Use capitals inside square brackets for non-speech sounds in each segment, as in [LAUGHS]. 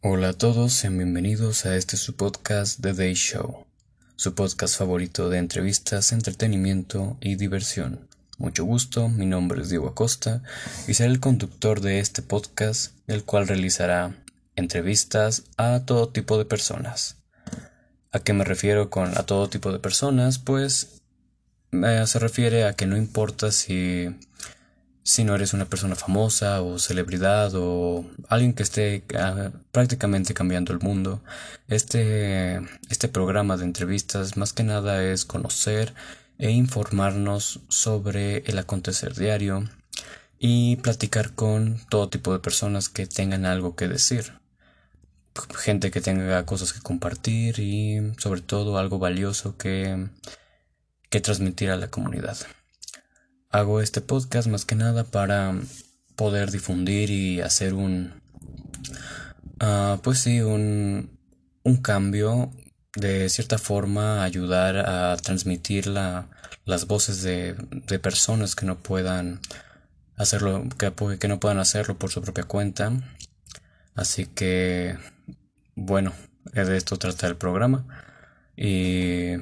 Hola a todos, sean bienvenidos a este su podcast The Day Show, su podcast favorito de entrevistas, entretenimiento y diversión. Mucho gusto, mi nombre es Diego Acosta y seré el conductor de este podcast, el cual realizará entrevistas a todo tipo de personas. ¿A qué me refiero con a todo tipo de personas? Pues eh, se refiere a que no importa si si no eres una persona famosa o celebridad o alguien que esté ah, prácticamente cambiando el mundo, este, este programa de entrevistas más que nada es conocer e informarnos sobre el acontecer diario y platicar con todo tipo de personas que tengan algo que decir. Gente que tenga cosas que compartir y sobre todo algo valioso que, que transmitir a la comunidad. Hago este podcast más que nada para poder difundir y hacer un, uh, pues sí, un, un cambio, de cierta forma ayudar a transmitir la, las voces de, de personas que no puedan hacerlo, que, que no puedan hacerlo por su propia cuenta. Así que, bueno, de esto trata el programa. Y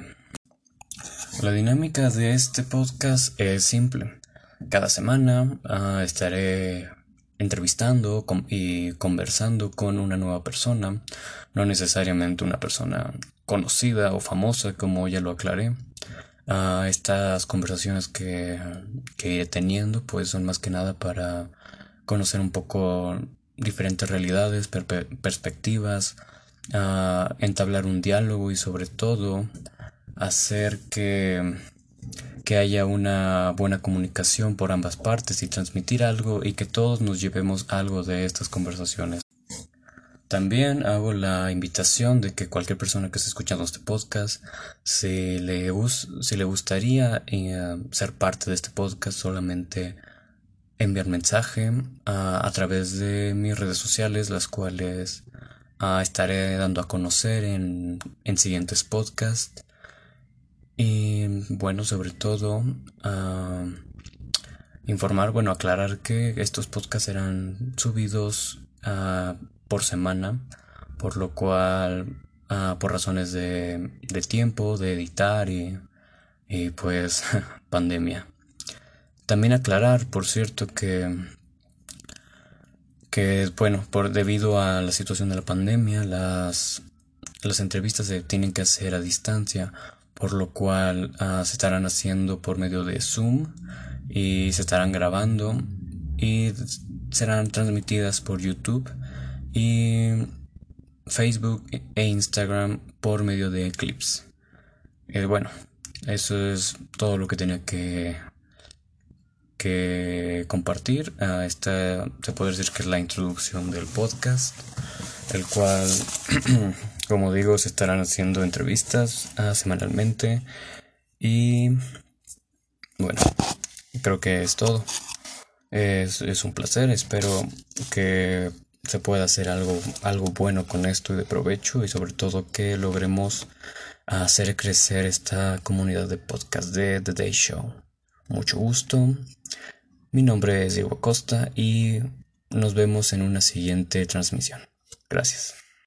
la dinámica de este podcast es simple. Cada semana ah, estaré entrevistando y conversando con una nueva persona, no necesariamente una persona conocida o famosa como ya lo aclaré. Ah, estas conversaciones que, que iré teniendo pues son más que nada para conocer un poco diferentes realidades, perspectivas, ah, entablar un diálogo y sobre todo hacer que, que haya una buena comunicación por ambas partes y transmitir algo y que todos nos llevemos algo de estas conversaciones. También hago la invitación de que cualquier persona que esté escuchando este podcast, si le, si le gustaría eh, ser parte de este podcast, solamente enviar mensaje a, a través de mis redes sociales, las cuales ah, estaré dando a conocer en, en siguientes podcasts. Y bueno, sobre todo, informar, bueno, aclarar que estos podcasts serán subidos ah, por semana, por lo cual, ah, por razones de, de, tiempo, de editar y, y pues [LAUGHS] pandemia. También aclarar, por cierto, que que bueno, por debido a la situación de la pandemia, las las entrevistas se tienen que hacer a distancia por lo cual ah, se estarán haciendo por medio de Zoom y se estarán grabando y serán transmitidas por YouTube y Facebook e Instagram por medio de clips. Eh, bueno, eso es todo lo que tenía que, que compartir. Uh, esta se puede decir que es la introducción del podcast, el cual [CLEARS THROAT] Como digo, se estarán haciendo entrevistas ah, semanalmente. Y bueno, creo que es todo. Es, un placer, espero que se pueda hacer algo, algo bueno con esto y de provecho y sobre todo que logremos hacer crecer esta comunidad de podcast de The Day Show. Mucho gusto. Mi nombre es Diego Acosta y nos vemos en una siguiente transmisión. Gracias.